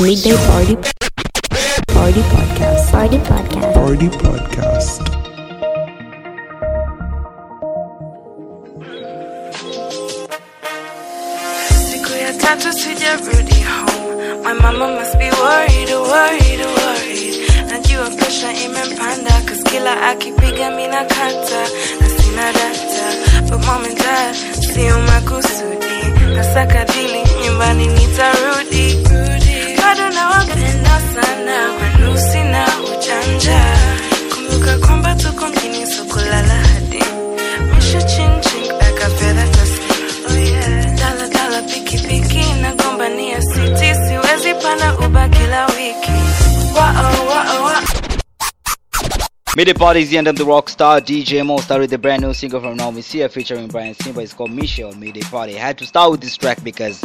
It's Midday Party Party Podcast. Party Podcast. Party Podcast. Siku ya tatu sijarudi home. My mama must be worried, worried, worried. Najua pressure imempanda cause kila akipiga mina kata na sina data. But mom and dad sio makusudi. Nasaka dili nyumbani nitarudi. Bado nawapenda sana kwenu sina ujanja. Kumbuka kwamba tuko mjini so kulala hadi Misha chin chin like a feather taslim. Oh yeah. Dala dala piki piki na gombania city siwezi pana uba kila wiki. Wao wao wao. Midday Party is the end of the rock star DJ Moz started with the brand new single from Naomi Sia featuring Brian Simba. It's called Michelle Midday Party. I had to start with this track because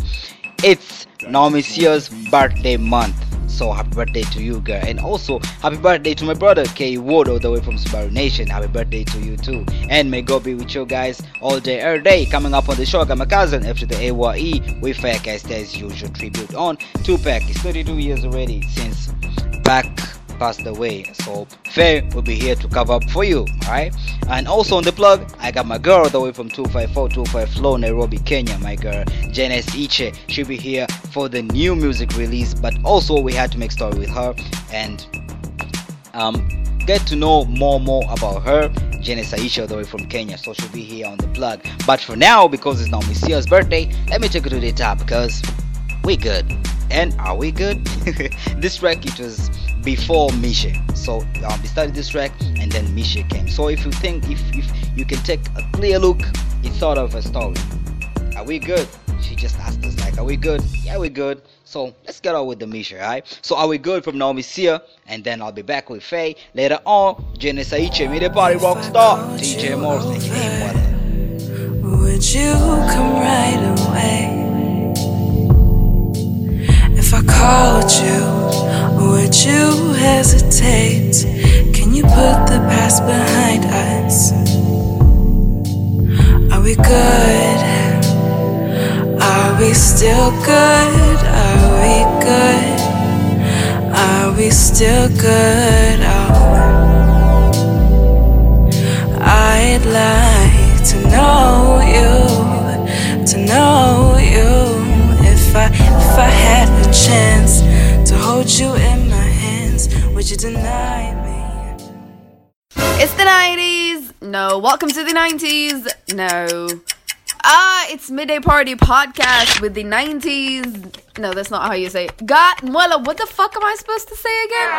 it's Naomi Sia's birthday month. So happy birthday to you, girl. And also happy birthday to my brother K Wood all the way from Subaru Nation. Happy birthday to you too. And may God be with you guys all day, every day. Coming up on the show, I got my cousin after the AYE with Faye-Cast as usual tribute on Tupac. It's 32 years already since Pac passed away. So Faye will be here to cover up for you, alright? And also on the plug, I got my girl all the way from 254 25 Flow, Nairobi, Kenya, my girl Janice Iche. She'll be here for the new music release, but also we had to make story with her and um get to know more more about her. Janice Iche all the way from Kenya, so she'll be here on the plug. But for now, because it's Naomi Sia's birthday, let me take it to the top because we good. And are we good? this track it was before Mishe. So um, we started this track and then Mishe came. So if you think if if you can take a clear look, it's sort of a story. Are we good? She just asked us like, are we good? Yeah, we're good. So let's get on with the Mishe, alright? So are we good from Naomi Sia? And then I'll be back with Faye later on. Janice Iche, Midday Party Rockstar, TJ Morris, aka. Would you come right away? If I called you, would you hesitate? Can you put the past behind us? Are we good? Are we still good? Are we good? Are we still good? Oh. I'd like to know you, to know you. If I, if I had a chance hold you in my hands, would you deny me? It's the 90s. No. Welcome to the 90s. No. Ah, it's Midday Party Podcast with the 90s. No, that's not how you say it. God, Muela, what the fuck am I supposed to say again?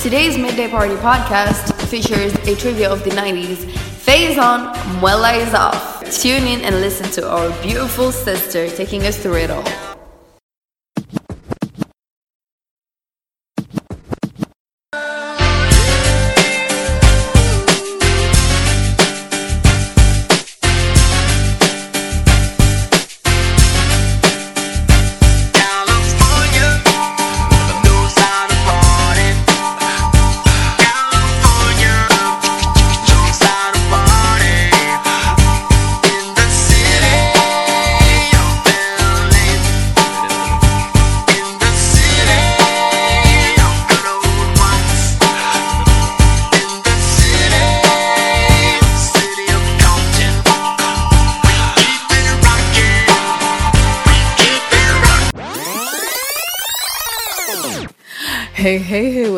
Today's Midday Party Podcast features a trivia of the 90s. Phase on, Muela is off. Tune in and listen to our beautiful sister taking us through it all.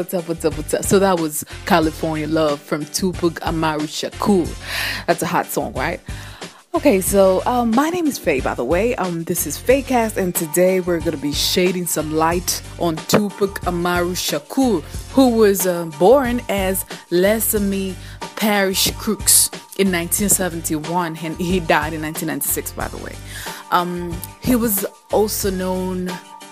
What's up, what's up, what's up? So that was California Love from Tupac Amaru Shakur. That's a hot song, right? Okay, so um, my name is Faye, by the way. Um, this is Faye-Cast, and today we're going to be shading some light on Tupac Amaru Shakur, who was uh, born as Lesane Parish Crooks in 1971, and he died in 1996, by the way. Um, he was also known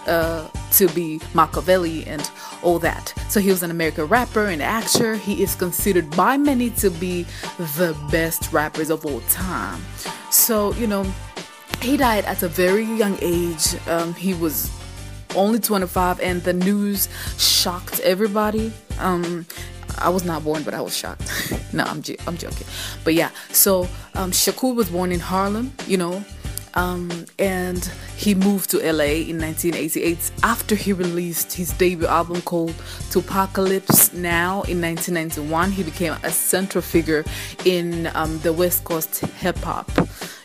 uh, to be Machiavelli and all that. So he was an American rapper and actor. He is considered by many to be the best rappers of all time. So, you know, he died at a very young age. Um, he was only 25, and the news shocked everybody. Um, I was not born, but I was shocked. no, I'm, jo- I'm joking. But yeah, so um, Shakur was born in Harlem, you know, um, and he moved to LA in 1988 after he released his debut album called 2Pacalypse Now in 1991. He became a central figure in um, the West Coast hip hop,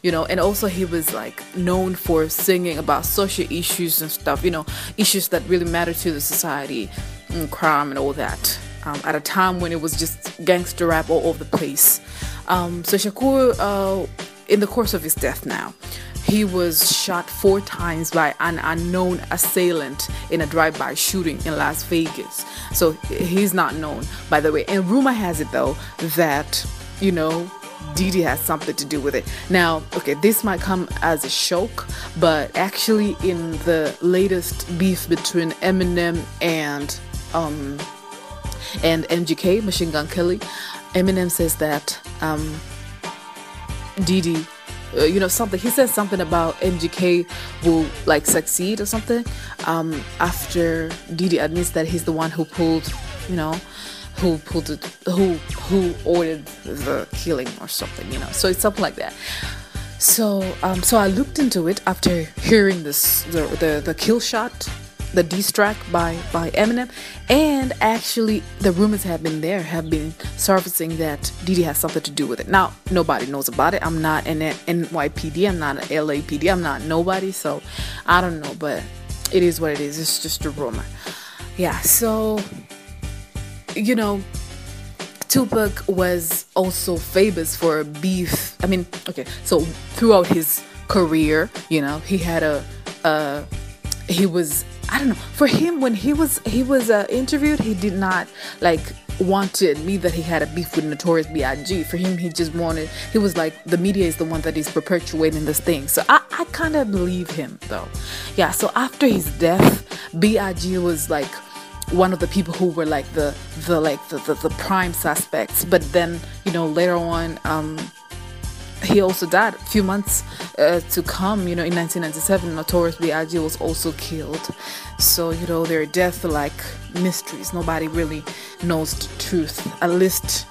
you know, and also he was like known for singing about social issues and stuff, you know, issues that really matter to the society, and crime and all that. Um, at a time when it was just gangster rap all over the place. Um, so Shakur, uh, in the course of his death now, he was shot four times by an unknown assailant in a drive-by shooting in Las Vegas. So he's not known, by the way. And rumor has it though that you know Diddy has something to do with it. Now, okay, this might come as a shock, but actually, in the latest beef between Eminem and um and MGK, Machine Gun Kelly, Eminem says that um Diddy, uh, you know something. He says something about MGK will like succeed or something. Um, after Diddy admits that he's the one who pulled, you know, who pulled it, who who ordered the killing or something, you know. So it's something like that. So um, so I looked into it after hearing this the the, the kill shot the diss track by by Eminem, and actually the rumors have been there, have been surfacing that Diddy has something to do with it. Now nobody knows about it. I'm not an NYPD. I'm not an LAPD. I'm not nobody. So I don't know, but it is what it is. It's just a rumor. Yeah. So you know. Tupac was also famous for beef. I mean, okay, so throughout his career, you know, he had a, uh, he was I don't know. For him, when he was he was uh, interviewed, he did not like want to admit that he had a beef with Notorious B.I.G. For him, he just wanted. He was like, the media is the one that is perpetuating this thing. So I, I kind of believe him though. Yeah. So after his death, B.I.G. was like one of the people who were like the the like the the, the prime suspects. But then you know later on. um he also died a few months uh, to come. You know, in 1997, Notorious B.I.G. was also killed. So you know, their deaths are like mysteries. Nobody really knows the truth. At least,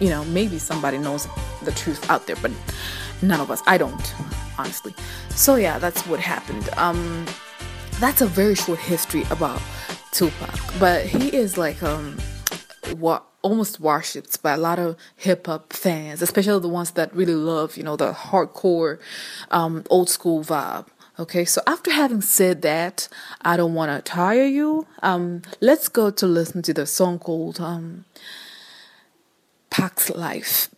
you know, maybe somebody knows the truth out there, but none of us. I don't, honestly. So yeah, that's what happened. Um, that's a very short history about Tupac, but he is like um, what almost worshipped by a lot of hip hop fans, especially the ones that really love, you know, the hardcore, um, old school vibe. Okay, so after having said that, I don't want to tire you. Um, let's go to listen to the song called um, Pac's Life.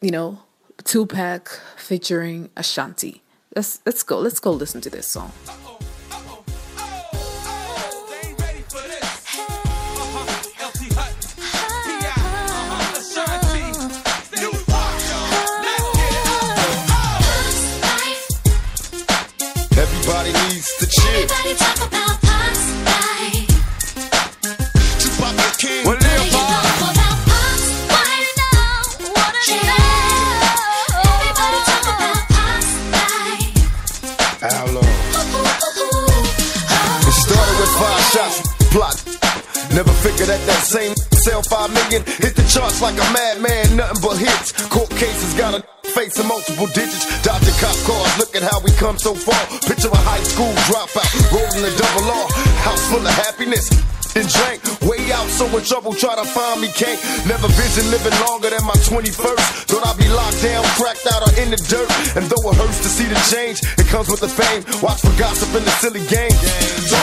You know, Tupac featuring Ashanti. Let's let's go. Let's go listen to this song. To chill. Everybody talk about life. Tupac the king. What do you know about Pac's life now? What do you know? Everybody talk about life. How long? It started with five shots. Plot. Never figured that that same sell five million hit the charts like a madman. Nothing but hits. Court cases got a facing multiple digits. At how we come so far. Picture a high school dropout rolling a double R. House full of happiness. And drank way out, so in trouble, try to find me, can't. Never vision living longer than my 21st. Thought I'd be locked down, cracked out, or in the dirt. And though it hurts to see the change, it comes with the fame. Watch for gossip in the silly game. So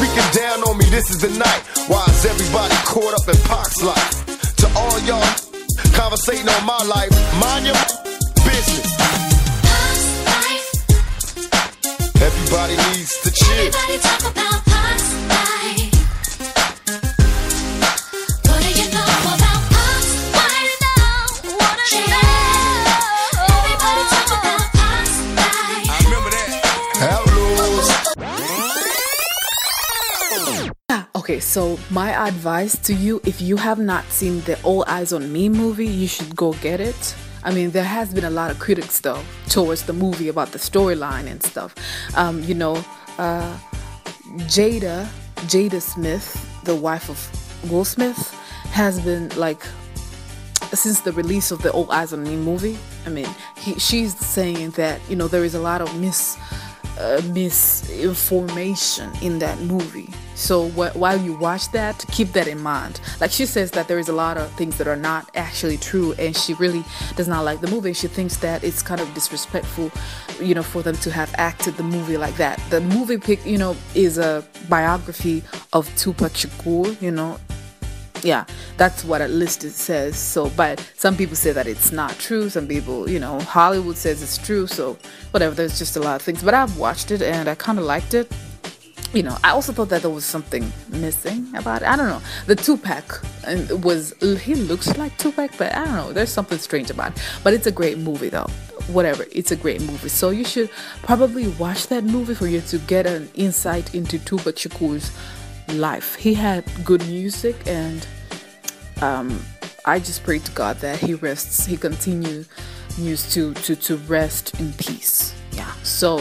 speaking down on me, this is the night. Why is everybody caught up in Pac's life? To all y'all conversating on my life, mind your business. Everybody needs to chill. Everybody talk about Pac's life. What do you know about Pac's life now? What do you know? Everybody talk about Pac's life. Remember that. Outlaws. Ah, okay, so my advice to you if you have not seen the All Eyez on Me movie, you should go get it. I mean, there has been a lot of critics though towards the movie about the storyline and stuff. Um, you know, uh, Jada, Jada Smith, the wife of Will Smith, has been like since the release of the All Eyez on Me movie, I mean, he, she's saying that you know there is a lot of mis uh, misinformation in that movie. So wh- while you watch that, keep that in mind. Like she says that there is a lot of things that are not actually true, and she really does not like the movie. She thinks that it's kind of disrespectful, you know, for them to have acted the movie like that. The movie pic, you know, is a biography of Tupac Shakur, you know, yeah that's what at least it says. So but some people say that it's not true. Some people you know hollywood says it's true. So whatever there's just a lot of things. But i've watched it and i kind of liked it. You know i also thought that there was something missing about it. I don't know. The tupac was he looks like tupac but i don't know. There's something strange about it. But it's a great movie though. Whatever it's a great movie. So you should probably watch that movie for you to get an insight into tupac shakur's life he had good music and um, I just pray to God that He rests, He continues to to to rest in peace. Yeah. So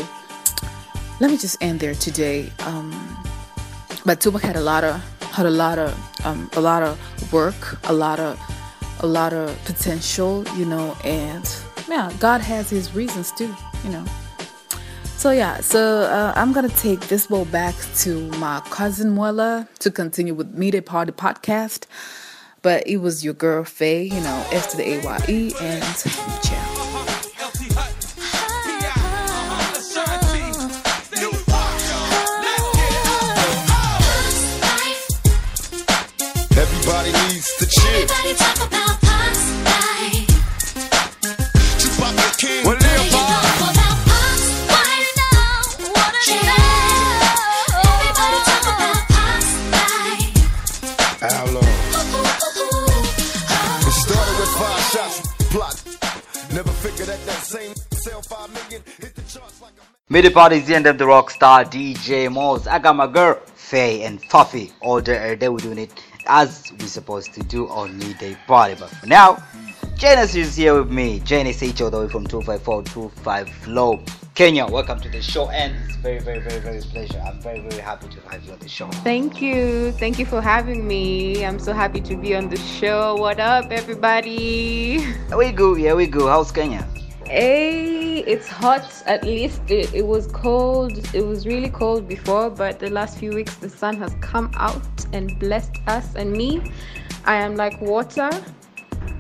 let me just end there today. Um, but Tupac had a lot of had a lot of um, a lot of work, a lot of a lot of potential, you know, and yeah, God has His reasons too, you know. So yeah, so uh, I'm gonna take this bowl back to my cousin Muela to continue with Midday Party podcast. But it was your girl Faye, you know, S to the A Y E, and ciao. Everybody needs to chill. Everybody talk about Midday party is the end of the rock star DJ Moz. I got my girl Faye and Fuffy all day every day. We're doing it as we supposed to do on midday party. But for now, Janice is here with me. Janice Iche all the way from 25425 Flow, Kenya. Welcome to the show, and it's very, very, very, very pleasure. I'm very, very happy to have you on the show. Thank you. Thank you for having me. I'm so happy to be on the show. What up, everybody? Here we go. Here we go. How's Kenya? Hey, it's hot. At least it, it was cold. It was really cold before, but the last few weeks the sun has come out and blessed us and me. I am like water.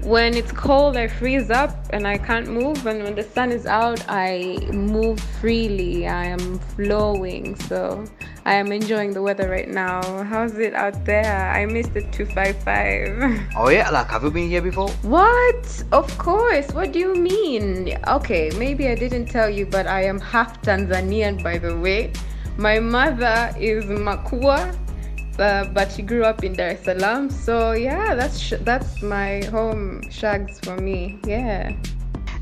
When it's cold, I freeze up and I can't move. And when the sun is out, I move freely. I am flowing. So I am enjoying the weather right now. How's it out there? I missed the 255. Oh yeah, like have you been here before? What? Of course. What do you mean? Okay, maybe I didn't tell you, but I am half Tanzanian, by the way. My mother is Makua, uh, but she grew up in Dar es Salaam. So yeah, that's sh- that's my home shags for me. Yeah.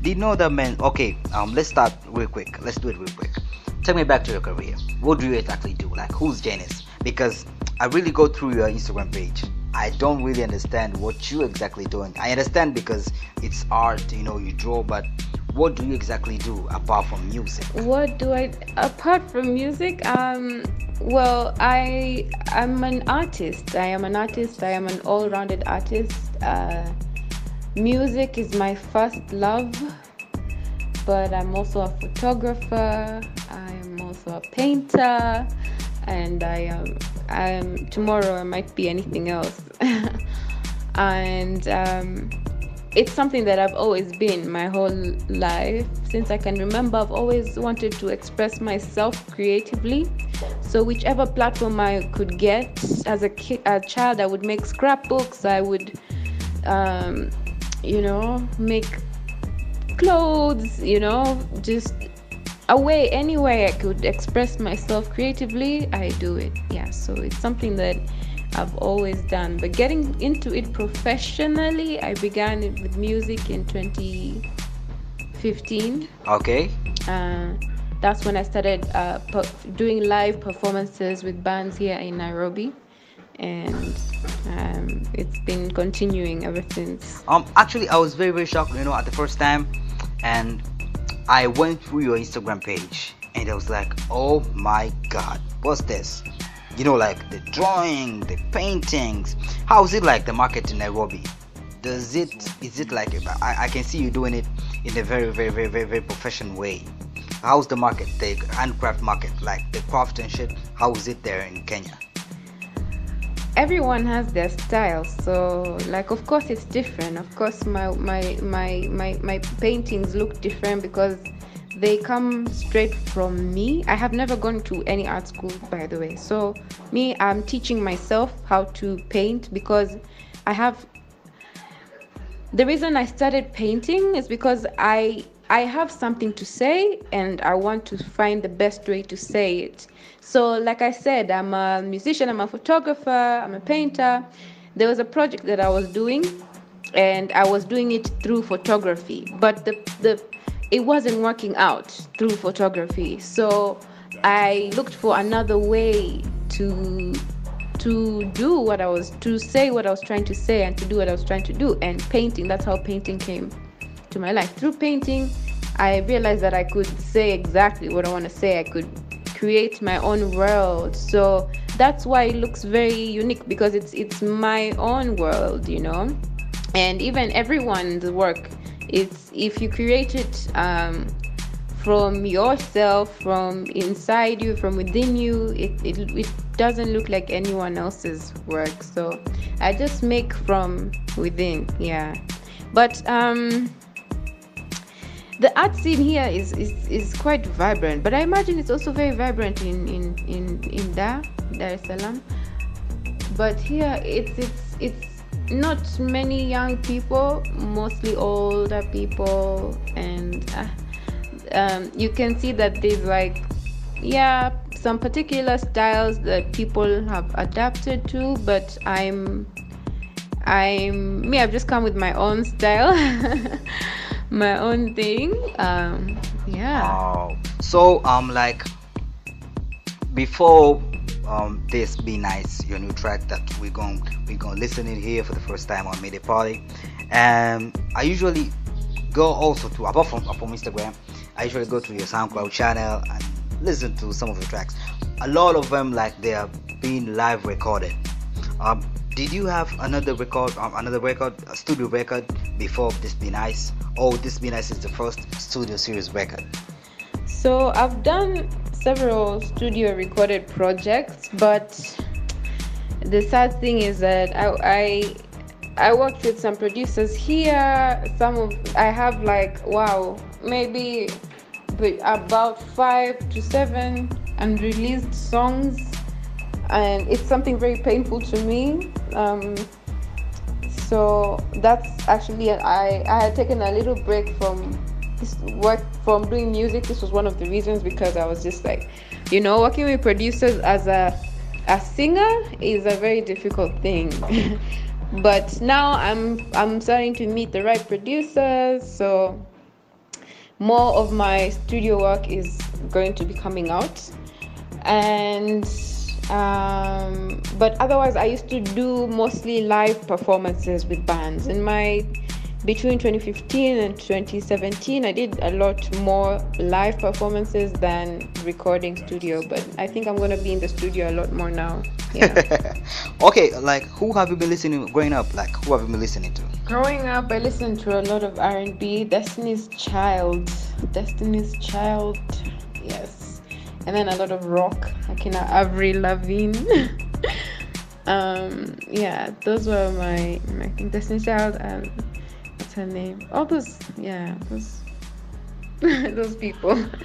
Did you know that man? Okay, um, let's start real quick. Let's do it real quick. Take me back to your career. What do you exactly do? Like, who's Janice? Because I really go through your Instagram page. I don't really understand what you exactly doing. I understand because it's art, you know, you draw, but what do you exactly do apart from music? What do I apart from music? Um, well, I I'm an artist. I am an artist. I am an all-rounded artist. Uh, music is my first love, but I'm also a photographer. I am also a painter, and I am. I am tomorrow. I might be anything else, and. Um, it's something that I've always been my whole life. Since I can remember, I've always wanted to express myself creatively. So whichever platform I could get as a kid, a child, I would make scrapbooks. I would, um, you know, make clothes. You know, just a way, any way I could express myself creatively, I do it. Yeah. So it's something that I've always done. But getting into it professionally, I began with music in 2015. Okay. Uh, that's when I started uh, doing live performances with bands here in Nairobi. And um, it's been continuing ever since. Um, actually, I was very, very shocked, you know, at the first time, and I went through your Instagram page, and I was like, oh my god, what's this? You know, like the drawing, the paintings. How is it like the market in Nairobi? does it is it like I, I can see you doing it in a very very very very very professional way how's the market the handcraft market like the craft and shit how is it there in kenya everyone has their style so like of course it's different of course my my my my, my paintings look different because they come straight from me. I have never gone to any art school by the way. So me i'm teaching myself how to paint because i have the reason i started painting is because i i have something to say and i want to find the best way to say it. So like i said i'm a musician i'm a photographer i'm a painter. There was a project that i was doing and i was doing it through photography. But the the it wasn't working out through photography. So i looked for another way to to do what I was to say what I was trying to say and to do what I was trying to do. And painting that's how painting came to my life. Through painting I realized that I could say exactly what I want to say. I could create my own world. So that's why it looks very unique because it's it's my own world you know? And even everyone's work it's if you create it um, from yourself from inside you from within you it, it it doesn't look like anyone else's work. So i just make from within yeah. But um the art scene here is, is is quite vibrant but i imagine it's also very vibrant in in in in dar dar es salaam. But here it's it's it's not many young people mostly older people and uh, um, you can see that there's like yeah some particular styles that people have adapted to but i'm i'm me i've just come with my own style my own thing um yeah Wow. So um like before um this be nice your new track that we're going we're going to listen in here for the first time on Midday Party. Um I usually go also to apart from from Instagram, I usually go to your SoundCloud channel and listen to some of the tracks. A lot of them like they are being live recorded. Um did you have another record um, another record a studio record before this be nice or this be nice is the first studio series record So I've done several studio recorded projects, but the sad thing is that I I, I worked with some producers here. Some of I have like wow maybe about five to seven unreleased songs, and it's something very painful to me. Um, so that's actually I I had taken a little break from work from doing music this was one of the reasons because i was just like you know working with producers as a a singer is a very difficult thing. But now i'm i'm starting to meet the right producers so more of my studio work is going to be coming out. And um, but otherwise i used to do mostly live performances with bands. In my between 2015 and 2017 i did a lot more live performances than recording studio but i think i'm to be in the studio a lot more now. Yeah. Okay like who have you been listening growing up like who have you been listening to? Growing up i listened to a lot of r&b destiny's child. Destiny's child yes. And then a lot of rock like know avril lavigne um yeah those were my my destiny's child and what's her name. All those yeah those those people.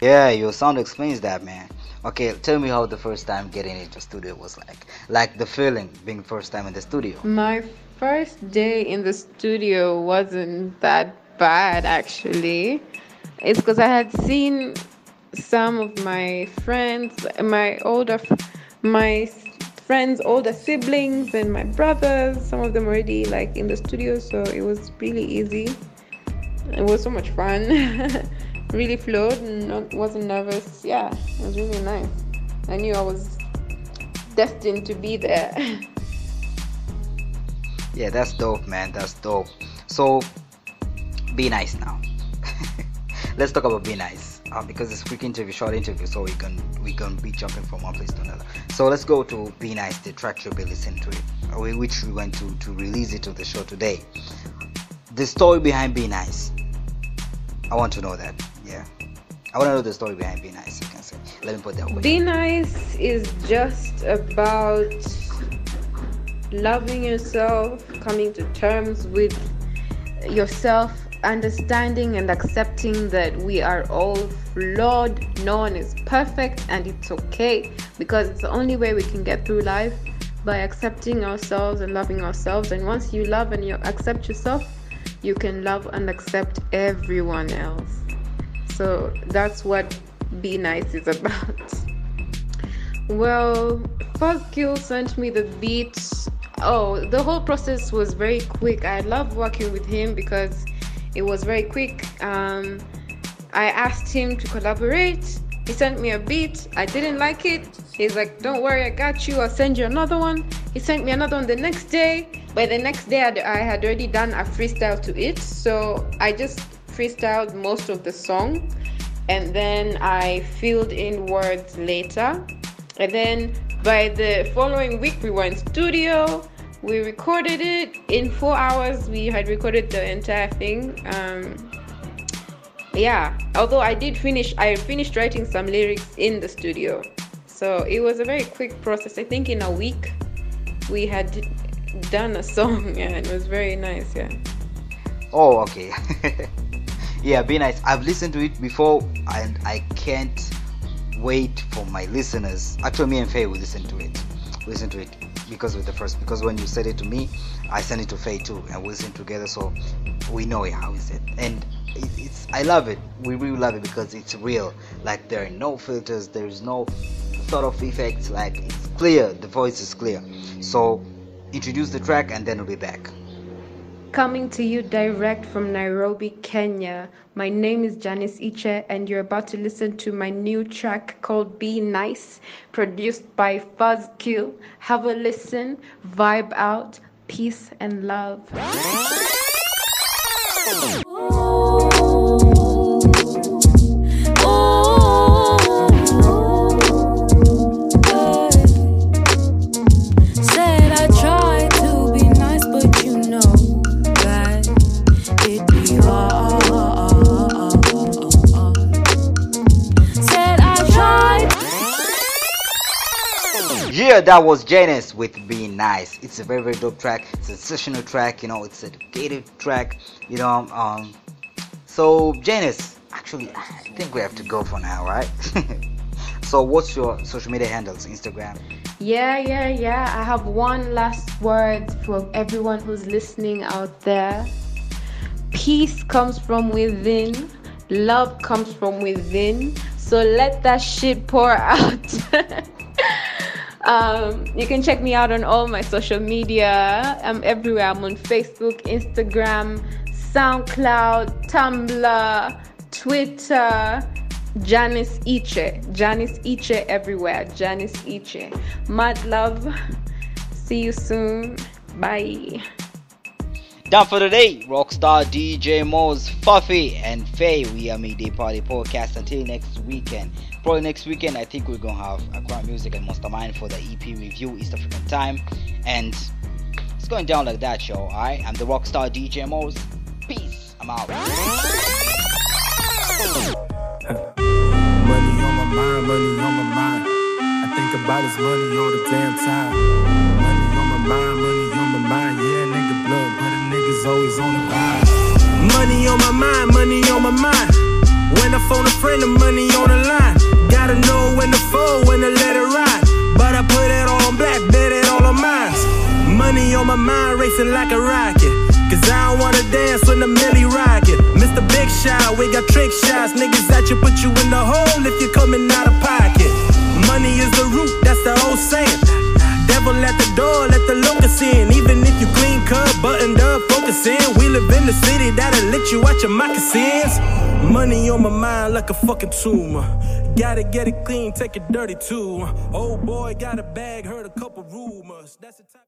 Yeah your sound explains that man. Okay tell me how the first time getting into studio was like. Like the feeling being first time in the studio. My first day in the studio wasn't that bad actually. It's because I had seen some of my friends, my older, my friends' older siblings and my brothers. Some of them already like in the studio, so it was really easy. It was so much fun. really flowed and not, wasn't nervous. Yeah, it was really nice. I knew I was destined to be there. yeah that's dope man that's dope so be nice now let's talk about be nice uh, because it's quick interview short interview so we can we can be jumping from one place to another so let's go to be nice the track you'll be listening to it which we're going to, to release it to the show today. The story behind Be Nice. I want to know that. Yeah. I want to know the story behind Be Nice, you can say. Let me put that way. Be nice is just about loving yourself, coming to terms with yourself, understanding and accepting that we are all flawed. No one is perfect, and it's okay because it's the only way we can get through life by accepting ourselves and loving ourselves. And once you love and you accept yourself, you can love and accept everyone else. So that's what Be Nice is about. Well, Fuzzkill sent me the beat. Oh, the whole process was very quick. I love working with him because it was very quick. Um, I asked him to collaborate. He sent me a beat. I didn't like it. He's like, "Don't worry, I got you. I'll send you another one." He sent me another one the next day. By the next day, I had already done a freestyle to it, so I just freestyled most of the song, and then I filled in words later. And then by the following week, we were in studio. We recorded it in four hours. We had recorded the entire thing. Um, yeah, although I did finish, I finished writing some lyrics in the studio. So it was a very quick process. I think in a week, we had done a song. Yeah, it was very nice. Yeah. Oh, okay. yeah, be nice. I've listened to it before, and I can't wait for my listeners. Actually, me and Faye will listen to it. Listen to it because with the first. Because when you said it to me, I sent it to Faye too, and we listen together, so we know it, how is it. And it, it's I love it. We really love it because it's real. Like there are no filters. There is no sort of effects. Like it's clear. The voice is clear. So introduce the track, and then we'll be back. Coming to you direct from Nairobi, Kenya. My name is Janice Iche, and you're about to listen to my new track called Be Nice, produced by Fuzzkill. Have a listen, vibe out, peace and love. Yeah, that was Janice with Being Nice. It's a very, very dope track. Sessional track, you know, it's a educative track, you know. Um, so, Janice, actually, I think we have to go for now, right? so, what's your social media handles? Instagram? Yeah, yeah, yeah. I have one last word for everyone who's listening out there. Peace comes from within, love comes from within. So let that shit pour out. um, you can check me out on all my social media. I'm everywhere. I'm on Facebook, Instagram, SoundCloud, Tumblr, Twitter. Janice Iche. Janice Iche everywhere. Janice Iche. Mad love. See you soon. Bye. Done for the day. Rockstar DJ Moz, Fuffy, and Faye. We are Midday Party Podcast. Until next weekend. Probably next weekend, I think we're gonna have Aqua Music and Monster Mind for the EP review, East African time. And it's going down like that, yo. Alright? I'm the Rockstar DJ Moz. Peace. I'm out. Money on my mind, money on my mind. I think about this money all the damn time. Money on my mind, money on my mind. Yeah, nigga blood, but a nigga's always on the rise. Money on my mind, money on my mind. When I phone a friend, the money on the line. Gotta know when to fold, when to let it ride. But I put it all on black, bet it all on mine. Money on my mind, racing like a rocket. Cause I don't wanna dance when the millie rocket. Mr. Big Shot, we got trick shots. Niggas that you put you in the hole if you're coming out of pocket. Money is the root, that's the old saying. Devil at the door, let the locusts in. Even if you clean cut, buttoned up, focusing. We live in the city that'll let you out your moccasins. Money on my mind like a fucking tumor. Gotta get it clean, take it dirty too. Old boy got a bag, heard a couple rumors. That's the time.